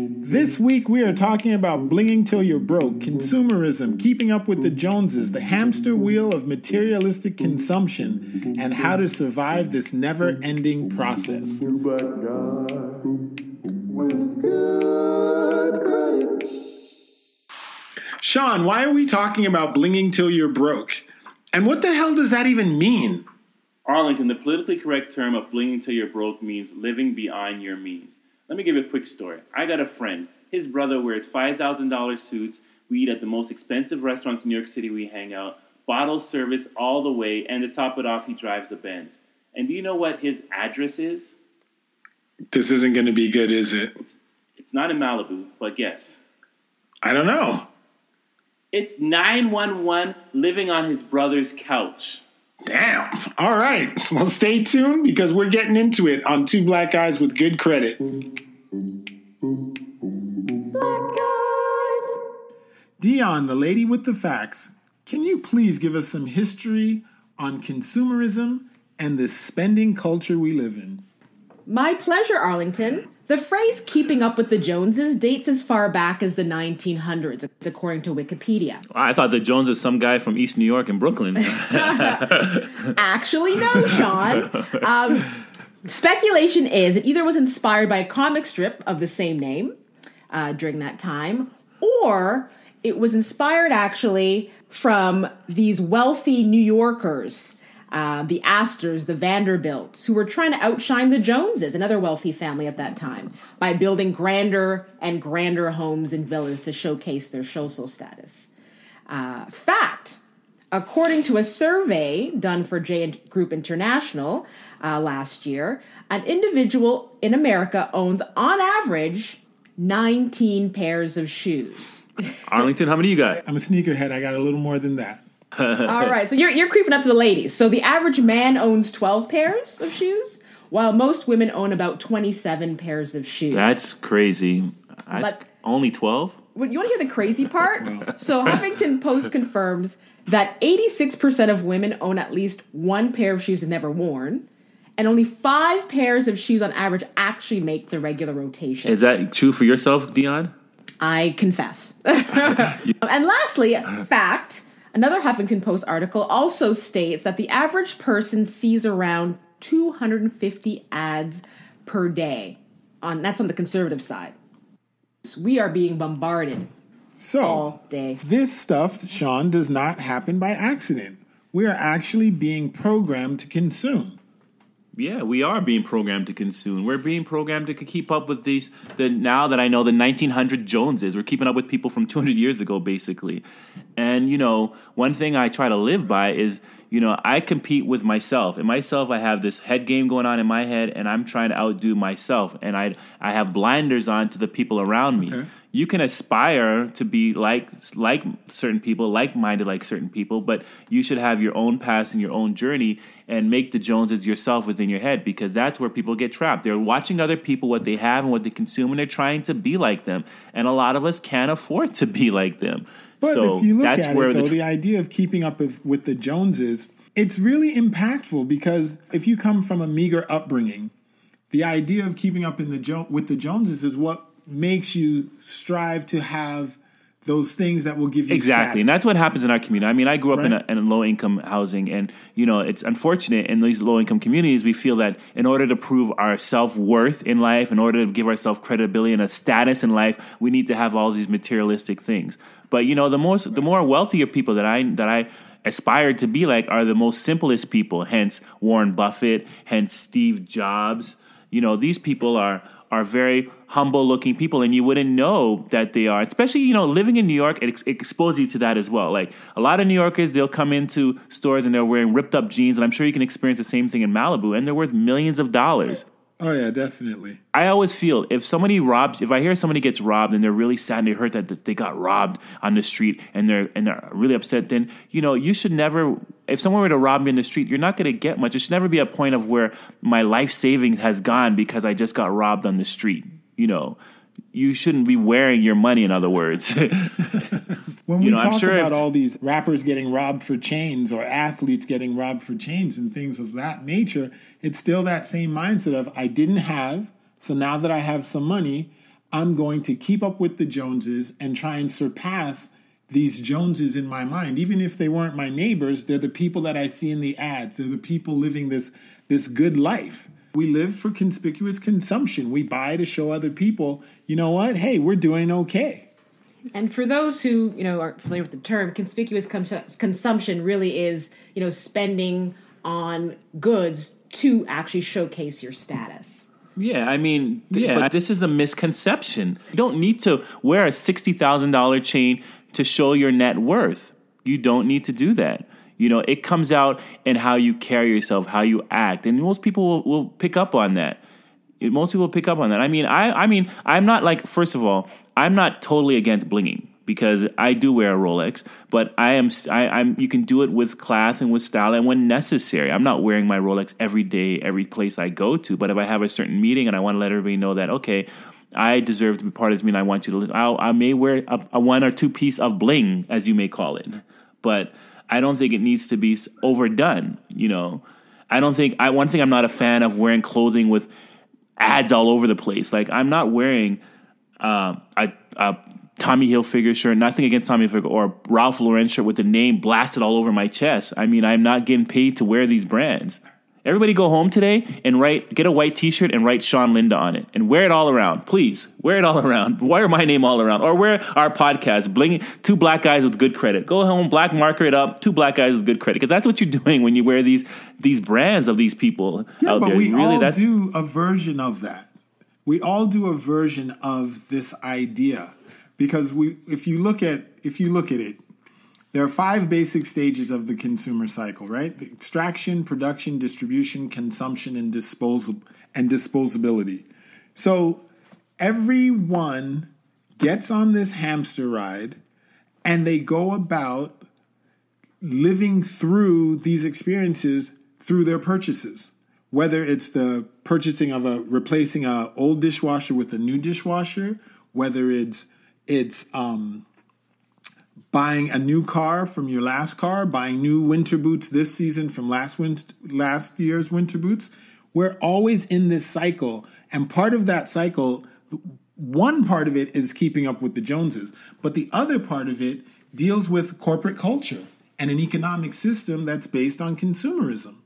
This week we are talking about blinging till you're broke, consumerism, keeping up with the Joneses, the hamster wheel of materialistic consumption, and how to survive this never ending process. Sean, why are we talking about blinging till you're broke? And what the hell does that even mean? Arlington, the politically correct term of blinging till you're broke means living beyond your means. Let me give you a quick story. I got a friend. His brother wears $5,000 suits. We eat at the most expensive restaurants in New York City. We hang out. Bottle service all the way. And to top it off, he drives the Benz. And do you know what his address is? This isn't going to be good, is it? It's not in Malibu, but guess. I don't know. It's 911 living on his brother's couch. Damn. All right. Well, stay tuned because we're getting into it on Two Black Guys with Good Credit. Black Guys. Dion, the lady with the facts, can you please give us some history on consumerism and the spending culture we live in? My pleasure, Arlington. The phrase keeping up with the Joneses dates as far back as the 1900s, according to Wikipedia. I thought the Jones was some guy from East New York and Brooklyn. Actually, no, Sean. Um, speculation is it either was inspired by a comic strip of the same name uh, during that time, or it was inspired actually from these wealthy New Yorkers uh, the Astors, the Vanderbilts, who were trying to outshine the Joneses, another wealthy family at that time, by building grander and grander homes and villas to showcase their social status. Uh, fact, according to a survey done for J Group International uh, last year, an individual in America owns, on average, 19 pairs of shoes. Arlington, how many you got? I'm a sneakerhead. I got a little more than that. All right, so you're you're creeping up to the ladies. So the average man owns 12 pairs of shoes, while most women own about 27 pairs of shoes. That's crazy. That's but, only 12? You want to hear the crazy part? so Huffington Post confirms that 86% of women own at least one pair of shoes they've never worn. And only five pairs of shoes on average actually make the regular rotation. Is that true for yourself, Dion? I confess. and lastly, fact Another Huffington Post article also states that the average person sees around 250 ads per day. On that's on the conservative side. So we are being bombarded so, all day. This stuff, Sean, does not happen by accident. We are actually being programmed to consume. Yeah, we are being programmed to consume. We're being programmed to keep up with these. The now that I know the 1900 Joneses, we're keeping up with people from 200 years ago, basically. And you know, one thing I try to live by is, you know, I compete with myself. In myself, I have this head game going on in my head, and I'm trying to outdo myself. And I I have blinders on to the people around me. Okay you can aspire to be like like certain people, like minded like certain people, but you should have your own path and your own journey and make the Joneses yourself within your head because that's where people get trapped. They're watching other people what they have and what they consume and they're trying to be like them. And a lot of us can't afford to be like them. But so if you look at it, though, the, tr- the idea of keeping up with, with the Joneses, it's really impactful because if you come from a meager upbringing, the idea of keeping up in the jo- with the Joneses is what makes you strive to have those things that will give you exactly status. and that's what happens in our community i mean i grew up right. in, a, in a low income housing and you know it's unfortunate in these low income communities we feel that in order to prove our self-worth in life in order to give ourselves credibility and a status in life we need to have all these materialistic things but you know the most right. the more wealthier people that i that i aspire to be like are the most simplest people hence warren buffett hence steve jobs you know these people are are very humble looking people and you wouldn't know that they are. Especially you know living in new york it, ex- exposes you to that as well. Like a lot of new yorkers they'll come into stores and they're wearing ripped up jeans and i'm sure you can experience the same thing in malibu and they're worth millions of dollars Oh yeah, definitely. I always feel if somebody robs, if I hear somebody gets robbed and they're really sad and they hurt that they got robbed on the street and they're and they're really upset, then you know you should never. If someone were to rob me in the street, you're not going to get much. It should never be a point of where my life savings has gone because I just got robbed on the street. You know, you shouldn't be wearing your money. In other words, when we you know, talk sure about if, all these rappers getting robbed for chains or athletes getting robbed for chains and things of that nature, it's still that same mindset of I didn't have, so now that I have some money, I'm going to keep up with the Joneses and try and surpass these Joneses in my mind. Even if they weren't my neighbors, they're the people that I see in the ads. They're the people living this this good life. We live for conspicuous consumption. We buy to show other people, you know what? Hey, we're doing okay. And for those who, you know, aren't familiar with the term, conspicuous consumption really is, you know, spending on goods to actually showcase your status. Yeah, I mean, yeah, but this is a misconception. You don't need to wear a $60,000 chain to show your net worth. You don't need to do that. You know, it comes out in how you carry yourself, how you act, and most people will, will pick up on that. Most people pick up on that. I mean, I, I mean, I'm not like. First of all, I'm not totally against blinging because I do wear a Rolex, but I am I, am you can do it with class and with style and when necessary. I'm not wearing my Rolex every day, every place I go to, but if I have a certain meeting and I want to let everybody know that okay, I deserve to be part of this meeting, I want you to. I'll, i may wear a, a one or two piece of bling, as you may call it, but I don't think it needs to be overdone. You know, I don't think I one thing I'm not a fan of wearing clothing with ads all over the place. Like I'm not wearing uh, a, a Tommy Hilfiger shirt, nothing against Tommy or Ralph Lauren shirt with the name blasted all over my chest. I mean, I'm not getting paid to wear these brands. Everybody go home today and write, get a white T-shirt and write Sean Linda on it, and wear it all around, please. Wear it all around. Wear my name all around, or wear our podcast, bling two black guys with good credit. Go home, black marker it up, two black guys with good credit, because that's what you're doing when you wear these these brands of these people yeah, out but there. we really, all that's do a version of that. We all do a version of this idea because we if you look at if you look at it there are five basic stages of the consumer cycle right? The extraction production distribution consumption and disposal and disposability. So everyone gets on this hamster ride and they go about living through these experiences through their purchases. Whether it's the purchasing of a replacing a old dishwasher with a new dishwasher whether it's it's um, buying a new car from your last car, buying new winter boots this season from last win- last year's winter boots. We're always in this cycle, and part of that cycle, one part of it is keeping up with the Joneses, but the other part of it deals with corporate culture and an economic system that's based on consumerism.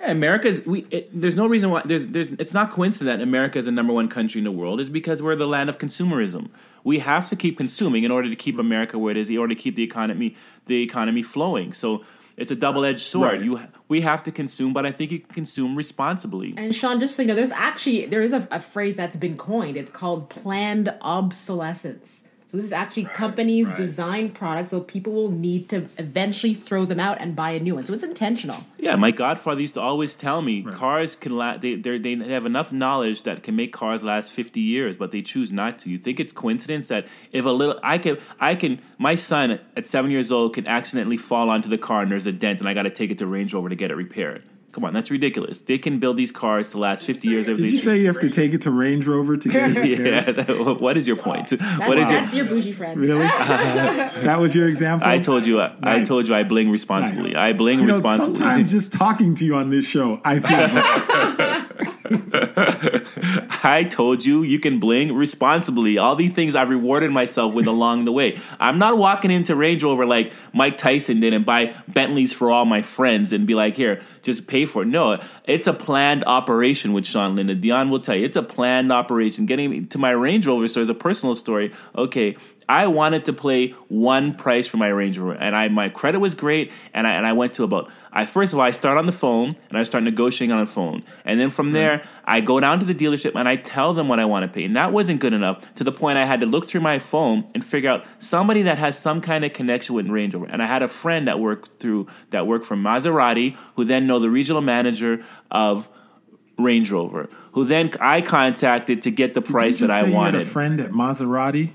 Yeah, America's we. It, there's no reason why there's there's. It's not coincident that America is the number one country in the world. Is because we're the land of consumerism. We have to keep consuming in order to keep America where it is, in order to keep the economy the economy flowing. So it's a double edged sword. Right. You we have to consume, but I think you can consume responsibly. And Sean, just so you know, there's actually there is a, a phrase that's been coined. It's called planned obsolescence. So this is actually right, companies right. design products so people will need to eventually throw them out and buy a new one. So it's intentional. Yeah, my godfather used to always tell me right. cars can last. They they have enough knowledge that can make cars last fifty years, but they choose not to. You think it's coincidence that if a little I can I can my son at seven years old can accidentally fall onto the car and there's a dent and I got to take it to Range Rover to get it repaired. Come on, that's ridiculous. They can build these cars to last 50 years. Did you say you have to take it to Range Rover to get it? yeah. That, what is your point? That's, what is your, that's your bougie friend? Really? that was your example. I told you. Uh, nice. I told you. I bling responsibly. Nice. I bling you know, responsibly. Sometimes just talking to you on this show, I feel. I told you you can bling responsibly. All these things I've rewarded myself with along the way. I'm not walking into Range Rover like Mike Tyson did and buy Bentleys for all my friends and be like, here, just pay for it. No, it's a planned operation with Sean Linda. Dion will tell you, it's a planned operation. Getting to my Range Rover story is a personal story. Okay, I wanted to play one price for my Range Rover, and I my credit was great, and I and I went to about. I first of all I start on the phone and I start negotiating on the phone, and then from there I go down to the dealership and I tell them what I want to pay, and that wasn't good enough to the point I had to look through my phone and figure out somebody that has some kind of connection with Range Rover, and I had a friend that worked through that worked for Maserati, who then know the regional manager of. Range Rover, who then I contacted to get the Did price that I wanted. a friend at Maserati.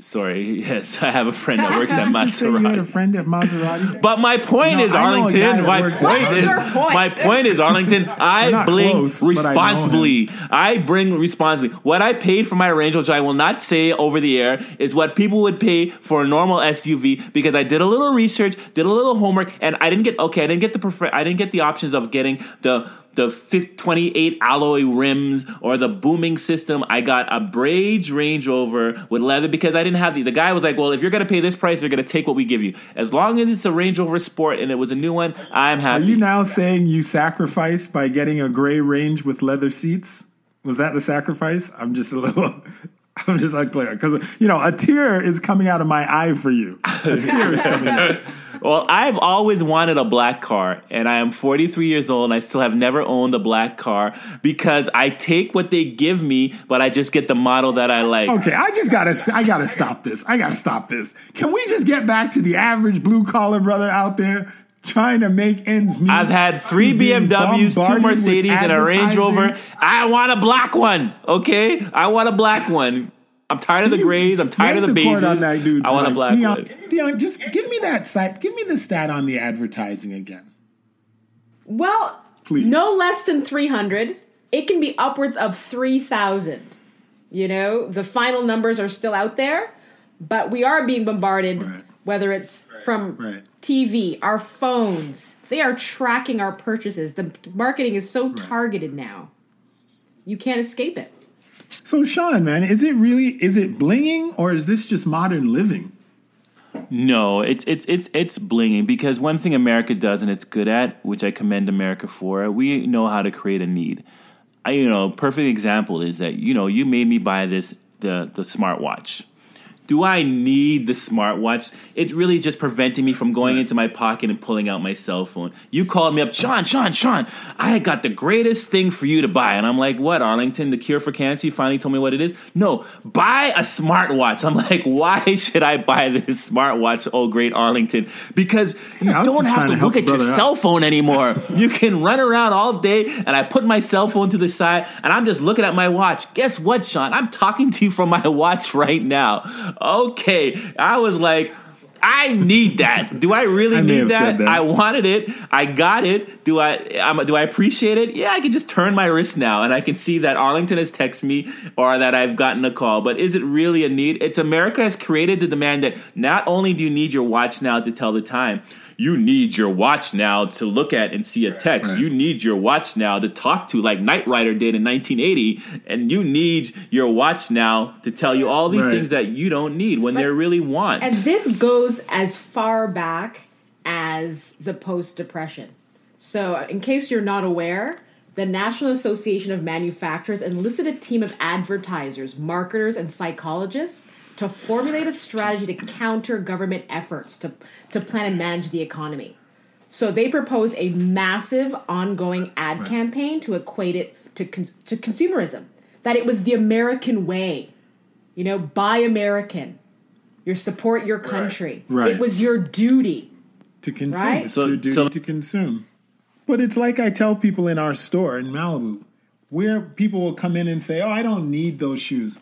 Sorry, yes, I have a friend that works at Maserati. you, had a friend at Maserati. But my point know, is, Arlington. My point is, point? my point is, Arlington. I bring close, responsibly. I, I, bring responsibly. What I paid for my Range, which I will not say over the air, is what people would pay for a normal SUV because I did a little research, did a little homework, and I didn't get okay. I didn't get the prefer- I didn't get the options of getting the the 28 alloy rims or the booming system. I got a Brage Range Rover with leather because I didn't have the. The guy was like, "Well, if you're gonna pay this price, you're gonna take what we give you. As long as it's a Range Rover Sport and it was a new one, I'm happy." Are you now saying you sacrificed by getting a gray Range with leather seats? Was that the sacrifice? I'm just a little. I'm just unclear because you know a tear is coming out of my eye for you. A tear is coming out. Well, I've always wanted a black car, and I am 43 years old, and I still have never owned a black car because I take what they give me, but I just get the model that I like. Okay, I just gotta, I gotta stop this. I gotta stop this. Can we just get back to the average blue collar brother out there trying to make ends meet? I've had three BMWs, two Mercedes, and a Range Rover. I want a black one. Okay, I want a black one. I'm tired of the grays. I'm tired of the, the beiges. On that dude I want a black Dion, one. Dion, just give me that site. Give me the stat on the advertising again. Well, Please. no less than 300. It can be upwards of 3,000. You know, the final numbers are still out there, but we are being bombarded, right. whether it's right. from right. TV, our phones. They are tracking our purchases. The marketing is so targeted now. You can't escape it. So Sean, man, is it really is it blinging or is this just modern living? No, it's it's it's it's blinging because one thing America does and it's good at, which I commend America for, we know how to create a need. I you know, perfect example is that you know you made me buy this the the smartwatch do I need the smartwatch? It's really just preventing me from going into my pocket and pulling out my cell phone. You called me up, Sean, Sean, Sean, I got the greatest thing for you to buy. And I'm like, what, Arlington, the cure for cancer? You finally told me what it is? No, buy a smartwatch. I'm like, why should I buy this smartwatch, oh great Arlington? Because you yeah, don't have to, to look at your out. cell phone anymore. you can run around all day, and I put my cell phone to the side, and I'm just looking at my watch. Guess what, Sean? I'm talking to you from my watch right now okay. I was like, I need that. Do I really I need that? that? I wanted it. I got it. Do I? Um, do I appreciate it? Yeah, I can just turn my wrist now, and I can see that Arlington has texted me or that I've gotten a call. But is it really a need? It's America has created the demand that not only do you need your watch now to tell the time, you need your watch now to look at and see a text. Right. You need your watch now to talk to, like Knight Rider did in 1980. And you need your watch now to tell you all these right. things that you don't need when but, they're really wants. And this goes as far back as the post Depression. So, uh, in case you're not aware, the National Association of Manufacturers enlisted a team of advertisers, marketers, and psychologists to formulate a strategy to counter government efforts to, to plan and manage the economy. So they proposed a massive ongoing ad right. campaign to equate it to, con- to consumerism, that it was the American way. You know, buy American. You support your country. Right. right. It was your duty to consume. Right? It's so, your duty so, to consume. But it's like I tell people in our store in Malibu, where people will come in and say, "Oh, I don't need those shoes."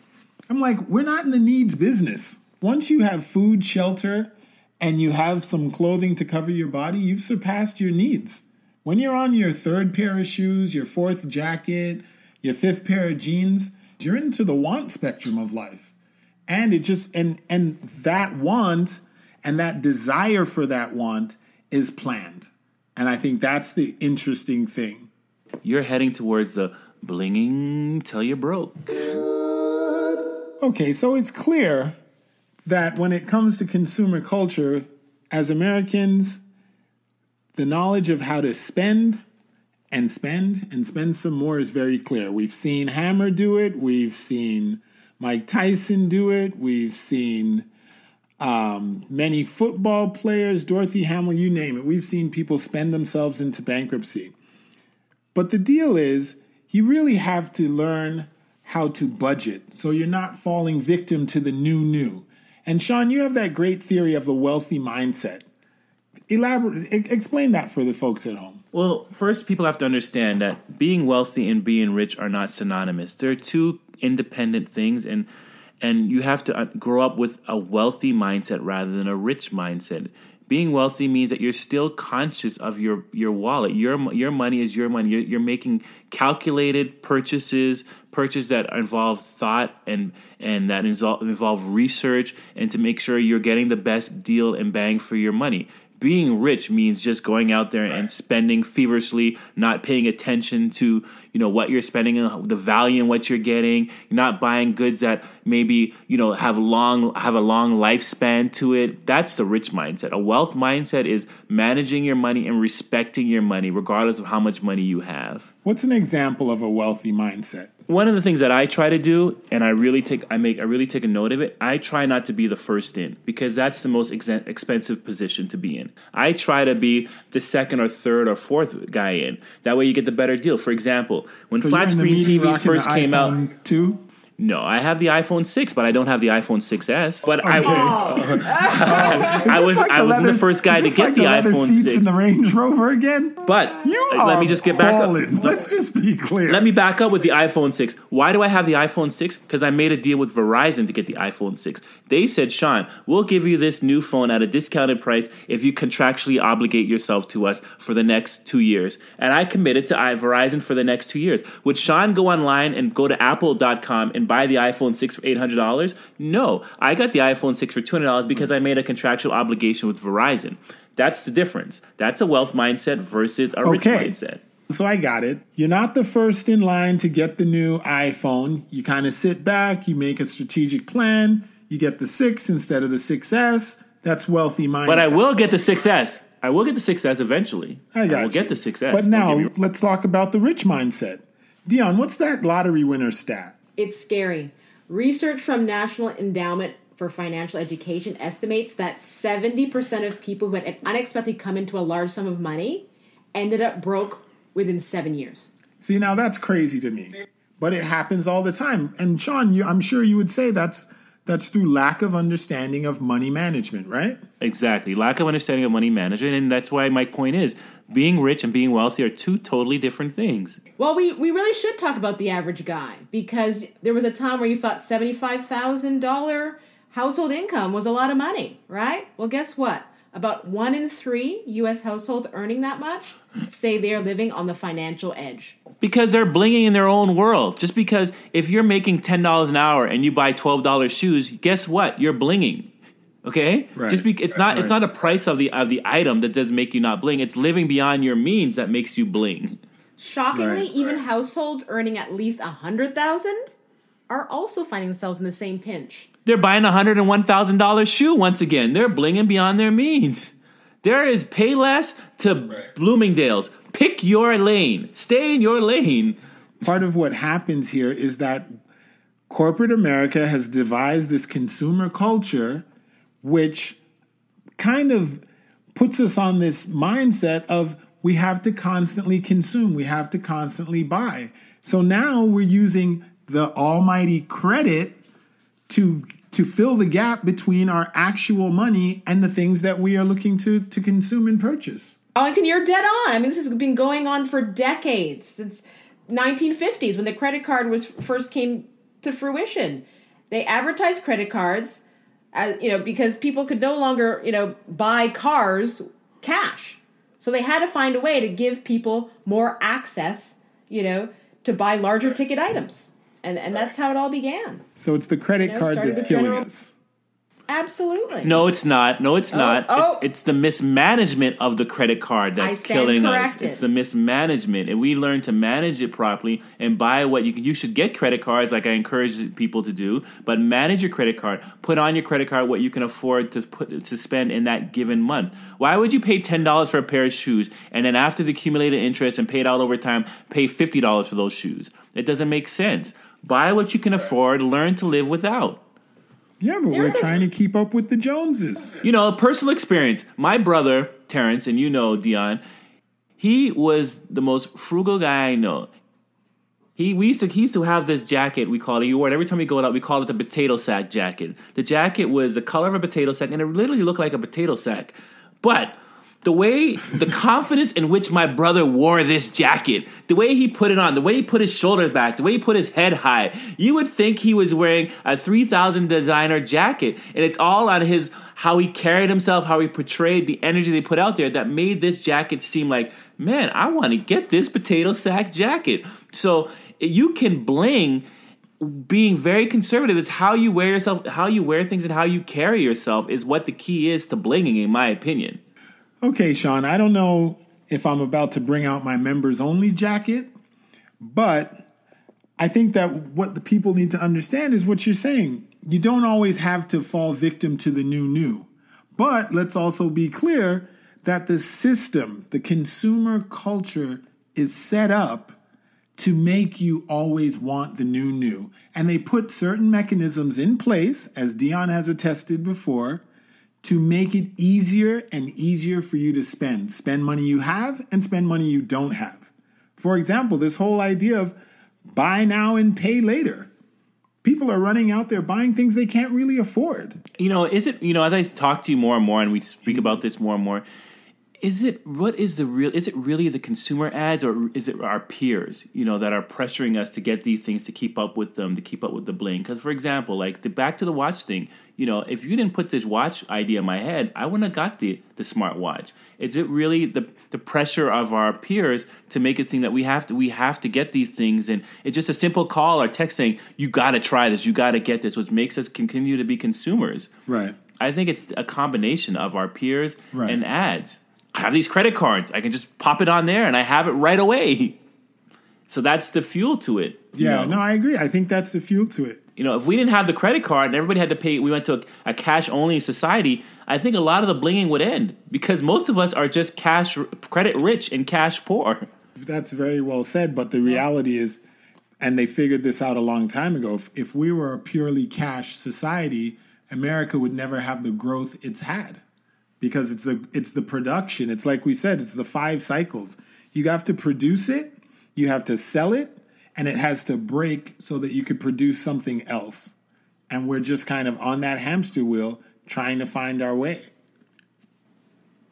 I'm like, we're not in the needs business. Once you have food, shelter, and you have some clothing to cover your body, you've surpassed your needs. When you're on your third pair of shoes, your fourth jacket, your fifth pair of jeans, you're into the want spectrum of life. And it just and and that want and that desire for that want is planned. And I think that's the interesting thing. You're heading towards the blinging till you're broke. Okay, so it's clear that when it comes to consumer culture, as Americans, the knowledge of how to spend and spend and spend some more is very clear. We've seen Hammer do it, we've seen Mike Tyson do it, we've seen um, many football players, Dorothy Hamill, you name it. We've seen people spend themselves into bankruptcy. But the deal is, you really have to learn how to budget so you're not falling victim to the new new. And Sean, you have that great theory of the wealthy mindset. Elaborate, explain that for the folks at home. Well, first, people have to understand that being wealthy and being rich are not synonymous. They're two independent things, and and you have to uh, grow up with a wealthy mindset rather than a rich mindset being wealthy means that you're still conscious of your your wallet. Your your money is your money. You're, you're making calculated purchases, purchases that involve thought and and that involve, involve research, and to make sure you're getting the best deal and bang for your money. Being rich means just going out there and spending feverishly, not paying attention to you know what you're spending, uh, the value in what you're getting. You're not buying goods that maybe you know have long have a long lifespan to it. That's the rich mindset. A wealth mindset is managing your money and respecting your money, regardless of how much money you have. What's an example of a wealthy mindset? one of the things that I try to do, and I really take I make I really take a note of it. I try not to be the first in because that's the most ex- expensive position to be in. I try to be the second or third or fourth guy in. That way, you get the better deal. For example, when So flat you're in the screen TVs first came out, Two. No, I have the iPhone six, but I don't have the iPhone 6s. But I, Okay. I Is was this like I wasn't leather- the first guy to get like the leather iPhone seats 6. in the Range Rover again. but You uh, are let me just get back up. ballin'. Let's just be clear. Let me back up with the iPhone 6. Why do I have the iPhone 6? Because I made a deal with Verizon to get the iPhone 6. They said, Sean, we'll give you this new phone at a discounted price if you contractually obligate yourself to us for the next two years. And I committed to I- Verizon for the next two years. Would Sean go online and go to apple.com and buy the iPhone 6 for $800? No. I got the iPhone 6 for $200 because I made a contractual obligation with Verizon. That's the difference. That's a wealth mindset versus a rich Okay. mindset. So I got it. You're not the first in line to get the new iPhone. You kind of sit back, you make a strategic plan, you get the 6 instead of the 6S. That's wealthy mindset. But I will get the 6S. I will get the 6S eventually. I got I will you. get the 6S. But now let's talk about the rich mindset. Dion, what's that lottery winner stat? It's scary. Research from National Endowment for Financial Education estimates that 70% of people who had unexpectedly come into a large sum of money ended up broke within seven years. See, now that's crazy to me. But it happens all the time. And Sean, you, I'm sure you would say that's that's through lack of understanding of money management, right? exactly. Lack of understanding of money management. And that's why my point is being rich and being wealthy are two totally different things. Well, we, we really should talk about the average guy because there was a time where you thought $75,000 household income was a lot of money, right? Well, guess what? About one in three U.S. households earning that much say they're living on the financial edge. Because they're blinging in their own world. Just because if you're making $10 an hour and you buy $12 shoes, guess what? You're blinging. Okay? Right. Just be, it's not it's Right. not a price of the of the item that does make you not bling. It's living beyond your means that makes you bling. Shockingly, Right, even households earning at least a hundred thousand are also finding themselves in the same pinch. They're buying a hundred and one thousand dollars shoe once again. They're blinging beyond their means. There is Payless to Bloomingdale's. Pick your lane. Stay in your lane. Part of what happens here is that corporate America has devised this consumer culture which kind of puts us on this mindset of we have to constantly consume, we have to constantly buy. So now we're using the almighty credit to to fill the gap between our actual money and the things that we are looking to to consume and purchase. Arlington, you're dead on. I mean, this has been going on for decades since 1950s when the credit card was first came to fruition. They advertised credit cards, as you know, because people could no longer, you know, buy cars cash. So they had to find a way to give people more access, you know, to buy larger ticket items. And and that's how it all began. So it's the credit know, card that's killing general- us. Absolutely. No, it's not. No, it's not. oh. It's, it's the mismanagement of the credit card that's killing us. It's the mismanagement, and we learn to manage it properly and buy what you can. You should get credit cards, like I encourage people to do, but manage your credit card. Put on your credit card what you can afford to put to spend in that given month. Why would you pay ten dollars for a pair of shoes and then after the accumulated interest and paid out over time, pay fifty dollars for those shoes? It doesn't make sense. Buy what you can afford. Learn to live without. Yeah, but There's we're a- trying to keep up with the Joneses. You know, personal experience. My brother, Terrence, and you know, Dion, he was the most frugal guy I know. He we used to he used to have this jacket we called it. He wore it every time we go out. We called it the potato sack jacket. The jacket was the color of a potato sack, and it literally looked like a potato sack. But the way the confidence in which my brother wore this jacket, the way he put it on, the way he put his shoulders back, the way he put his head high, you would think he was wearing a 3000 designer jacket. And it's all on his how he carried himself, how he portrayed the energy they put out there that made this jacket seem like, man, I want to get this potato sack jacket. So you can bling being very conservative is how you wear yourself, how you wear things and how you carry yourself is what the key is to blinging in my opinion. Okay, Sean, I don't know if I'm about to bring out my members only jacket, but I think that what the people need to understand is what you're saying. You don't always have to fall victim to the new new. But let's also be clear that the system, the consumer culture is set up to make you always want the new new. And they put certain mechanisms in place, as Dion has attested before, to make it easier and easier for you to spend. Spend money you have and spend money you don't have. For example, this whole idea of buy now and pay later. People are running out there buying things they can't really afford. You know, is it, you know, as I talk to you more and more and we speak about this more and more, is it what is the real is it really the consumer ads or is it our peers you know that are pressuring us to get these things to keep up with them to keep up with the bling? Because for example like the back to the watch thing you know if you didn't put this watch idea in my head i wouldn't have got the the smart watch is it really the the pressure of our peers to make it think that we have to we have to get these things? And it's just a simple call or text saying you got to try this. You got to get this which makes us continue to be consumers. Right. I think it's a combination of our peers right. and ads I have these credit cards. I can just pop it on there and I have it right away. So that's the fuel to it. Yeah, know? no, I agree. I think that's the fuel to it. You know, if we didn't have the credit card and everybody had to pay, we went to a, a cash only society, I think a lot of the blinging would end because most of us are just cash credit rich and cash poor. That's very well said, but the reality is, and they figured this out a long time ago, if, if we were a purely cash society, America would never have the growth it's had because it's the it's the production. It's like we said, it's the five cycles. You have to produce it, you have to sell it, and it has to break so that you could produce something else. And we're just kind of on that hamster wheel trying to find our way.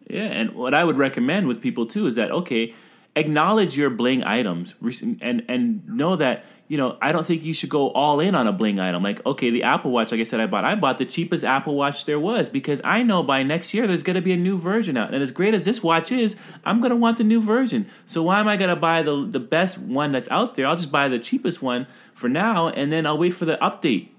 Yeah, and what I would recommend with people too is that okay, acknowledge your bling items and and know that you know, I don't think you should go all in on a bling item. Like, okay, the Apple Watch, like I said, I bought. I bought the cheapest Apple Watch there was because I know by next year there's going to be a new version out. And as great as this watch is, I'm going to want the new version. So why am I going to buy the the best one that's out there? I'll just buy the cheapest one for now, and then I'll wait for the update.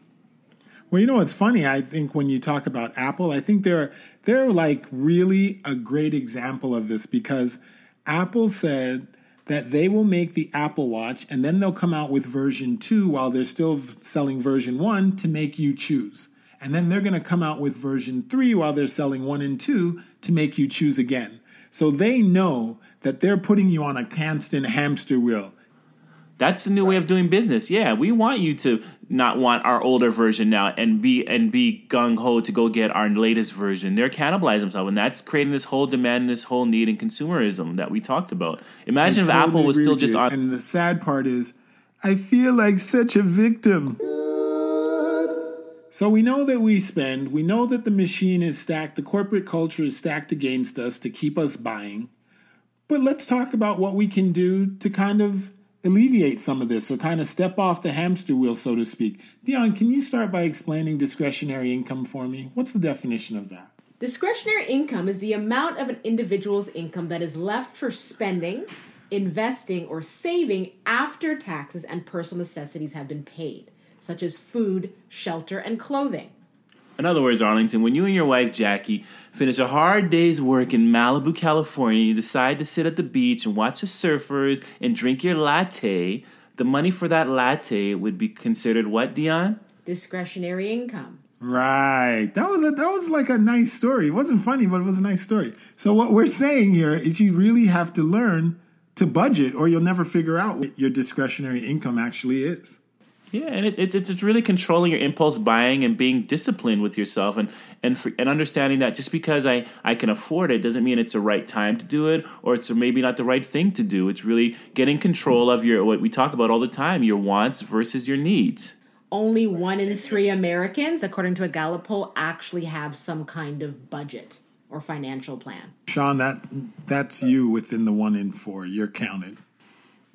Well, you know what's funny? I think when you talk about Apple, I think they're they're like really a great example of this because Apple said that they will make the Apple Watch and then they'll come out with version 2 while they're still selling version 1 to make you choose. And then they're going to come out with version 3 while they're selling 1 and 2 to make you choose again. So they know that they're putting you on a constant hamster wheel. That's the new way of doing business. Yeah, we want you to not want our older version now and be and be gung ho to go get our latest version. They're cannibalizing themselves, and that's creating this whole demand, this whole need and consumerism that we talked about. Imagine I if totally Apple was still just on. And the sad part is, I feel like such a victim. So we know that we spend. We know that the machine is stacked. The corporate culture is stacked against us to keep us buying. But let's talk about what we can do to kind of alleviate some of this or kind of step off the hamster wheel, so to speak. Dion, can you start by explaining discretionary income for me? What's the definition of that? Discretionary income is the amount of an individual's income that is left for spending, investing, or saving after taxes and personal necessities have been paid, such as food, shelter, and clothing. In other words, Arlington, when you and your wife Jackie finish a hard day's work in Malibu, California, you decide to sit at the beach and watch the surfers and drink your latte, the money for that latte would be considered what, Dion? Discretionary income. Right. That was a that was like a nice story. It wasn't funny, but it was a nice story. So what we're saying here is you really have to learn to budget or you'll never figure out what your discretionary income actually is. Yeah, and it, it, it's really controlling your impulse buying and being disciplined with yourself, and and for, and understanding that just because I I can afford it doesn't mean it's the right time to do it, or it's maybe not the right thing to do. It's really getting control of your what we talk about all the time, your wants versus your needs. Only one in three Americans, according to a Gallup poll, actually have some kind of budget or financial plan. Sean, that that's you within the one in four. You're counted.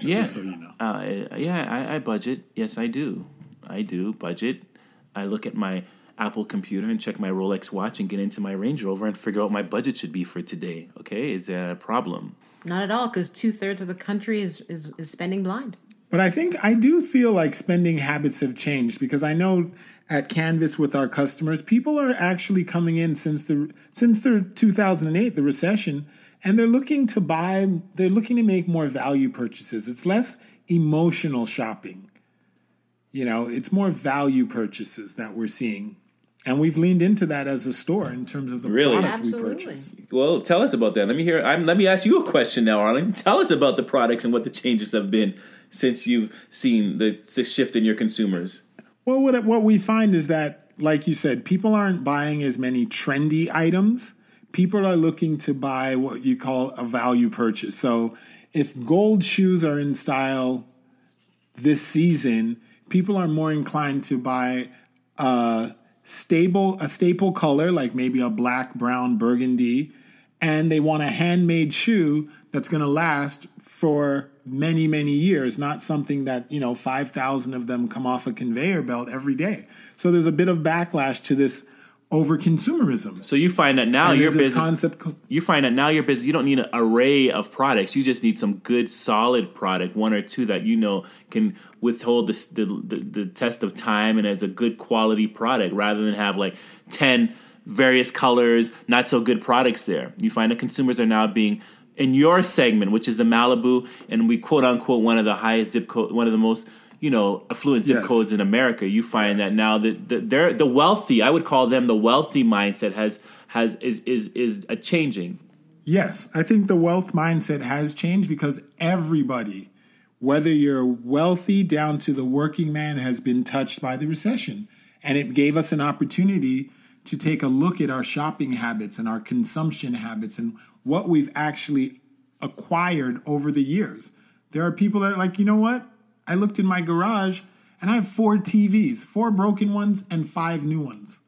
Just yeah. so you know. Uh, yeah, I, I budget. Yes, I do. I do budget. I look at my Apple computer and check my Rolex watch and get into my Range Rover and figure out what my budget should be for today. Okay, is that a problem? Not at all, because two thirds of the country is, is is spending blind. But I think I do feel like spending habits have changed because I know at Canvas with our customers, people are actually coming in since the since the 2008 the recession and they're looking to buy they're looking to make more value purchases. It's less emotional shopping. You know, it's more value purchases that we're seeing. And we've leaned into that as a store in terms of the really? product Absolutely. we purchase. Well, tell us about that. Let me hear. I'm, let me ask you a question now, Arlen. Tell us about the products and what the changes have been since you've seen the, the shift in your consumers. Well, what what we find is that, like you said, people aren't buying as many trendy items. People are looking to buy what you call a value purchase. So, if gold shoes are in style this season, people are more inclined to buy a stable a staple color like maybe a black, brown, burgundy, and they want a handmade shoe that's going to last for many many years, not something that, you know, 5,000 of them come off a conveyor belt every day. So there's a bit of backlash to this over consumerism. So you find that now your business concept. You find that now your business you don't need an array of products. You just need some good solid product, one or two that you know can withhold the the, the, the test of time and as a good quality product, rather than have like ten various colors, not so good products there. You find that consumers are now being in your segment, which is the Malibu, and we quote unquote one of the highest zip code, one of the most you know affluent zip yes. codes in America, you find yes. that now that the, they're the wealthy, I would call them the wealthy mindset has has is is is a changing. Yes, I think the wealth mindset has changed because everybody, whether you're wealthy down to the working man, has been touched by the recession, and it gave us an opportunity to take a look at our shopping habits and our consumption habits and what we've actually acquired over the years. There are people that are like, you know what? I looked in my garage and I have four TVs, four broken ones and five new ones.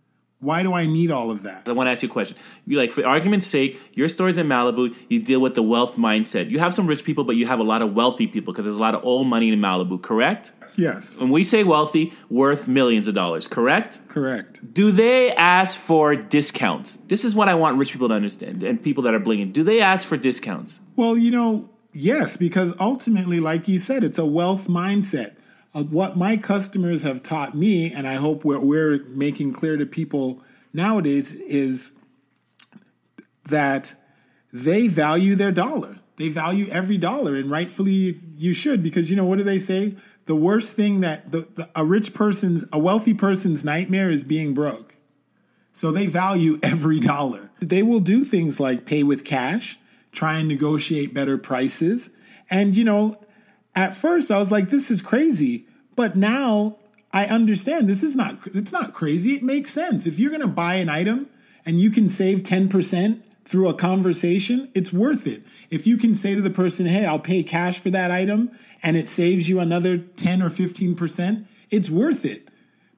Why do I need all of that? I want to ask you a question. You like, for argument's sake, your store's in Malibu. You deal with the wealth mindset. You have some rich people, but you have a lot of wealthy people because there's a lot of old money in Malibu. Correct? Yes. When we say wealthy, worth millions of dollars. Correct? Correct. Do they ask for discounts? This is what I want rich people to understand and people that are blinging. Do they ask for discounts? Well, you know, Yes, because ultimately, like you said, it's a wealth mindset. Of what my customers have taught me, and I hope what we're making clear to people nowadays, is that they value their dollar. They value every dollar, and rightfully you should, because you know what do they say? The worst thing that the, the, a rich person's, a wealthy person's nightmare is being broke. So they value every dollar. They will do things like pay with cash try and negotiate better prices. And, you know, at first I was like, this is crazy. But now I understand this is not, it's not crazy. It makes sense. If you're going to buy an item and you can save 10% through a conversation, it's worth it. If you can say to the person, hey, I'll pay cash for that item and it saves you another 10 or 15%, it's worth it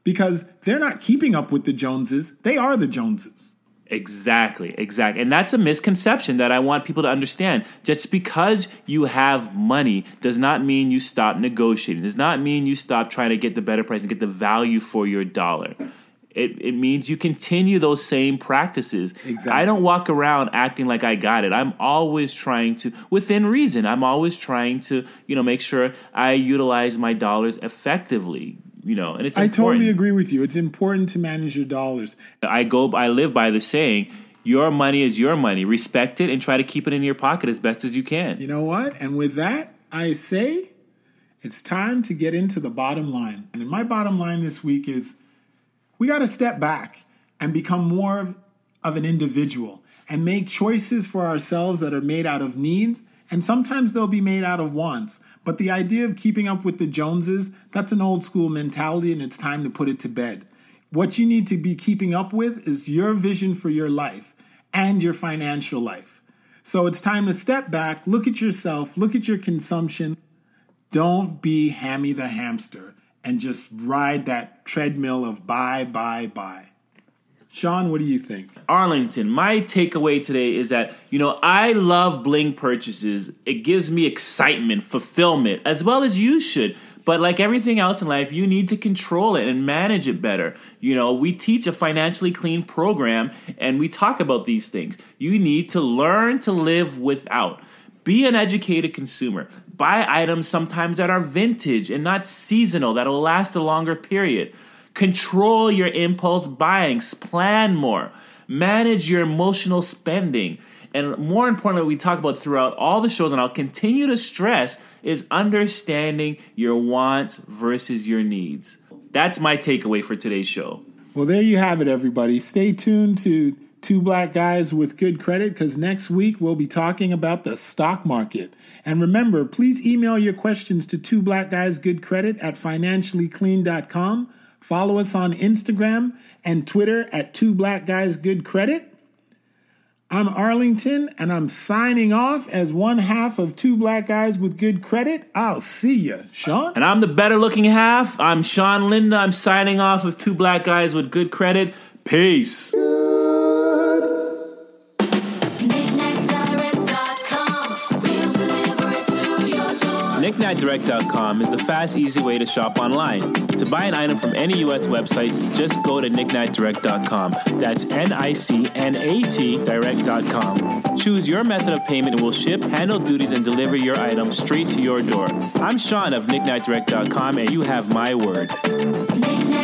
because they're not keeping up with the Joneses. They are the Joneses. Exactly, exactly. And that's a misconception that I want people to understand. Just because you have money does not mean you stop negotiating, does not mean you stop trying to get the better price and get the value for your dollar. It, it means you continue those same practices. Exactly. I don't walk around acting like I got it. I'm always trying to, within reason, I'm always trying to, you know, make sure I utilize my dollars effectively you know, and it's. I totally agree with you. It's important to manage your dollars. I go. I live by the saying. Your money is your money. Respect it and try to keep it in your pocket as best as you can. You know what? And with that, I say it's time to get into the bottom line. And my bottom line this week is we got to step back and become more of an individual and make choices for ourselves that are made out of needs and sometimes they'll be made out of wants. But the idea of keeping up with the Joneses, that's an old school mentality and it's time to put it to bed. What you need to be keeping up with is your vision for your life and your financial life. So it's time to step back, look at yourself, look at your consumption. Don't be Hammy the hamster and just ride that treadmill of buy, buy, buy. Sean, what do you think? Arlington, my takeaway today is that, you know, I love bling purchases. It gives me excitement, fulfillment, as well as you should. But like everything else in life, you need to control it and manage it better. You know, we teach a financially clean program and we talk about these things. You need to learn to live without. Be an educated consumer. Buy items sometimes that are vintage and not seasonal, that'll last a longer period. Control your impulse buying, plan more, manage your emotional spending. And more importantly, we talk about throughout all the shows, and I'll continue to stress, is understanding your wants versus your needs. That's my takeaway for today's show. Well, there you have it, everybody. Stay tuned to Two Black Guys with Good Credit because next week we'll be talking about the stock market. And remember, please email your questions to Two Black Guys Good Credit at financiallyclean.com. Follow us on Instagram and Twitter at Two Black Guys Good Credit. I'm Arlington, and I'm signing off as one half of Two Black Guys with Good Credit. I'll see you, Sean. And I'm the better looking half. I'm Sean Linda. I'm signing off with Two Black Guys with Good Credit. Peace. KnickKnightDirect.com is a fast, easy way to shop online. To buy an item from any U.S. website, just go to KnickKnightDirect.com. That's N-I-C-N-A-T Direct.com. Choose your method of payment and we'll ship, handle duties, and deliver your item straight to your door. I'm Sean of KnickKnightDirect.com and you have my word.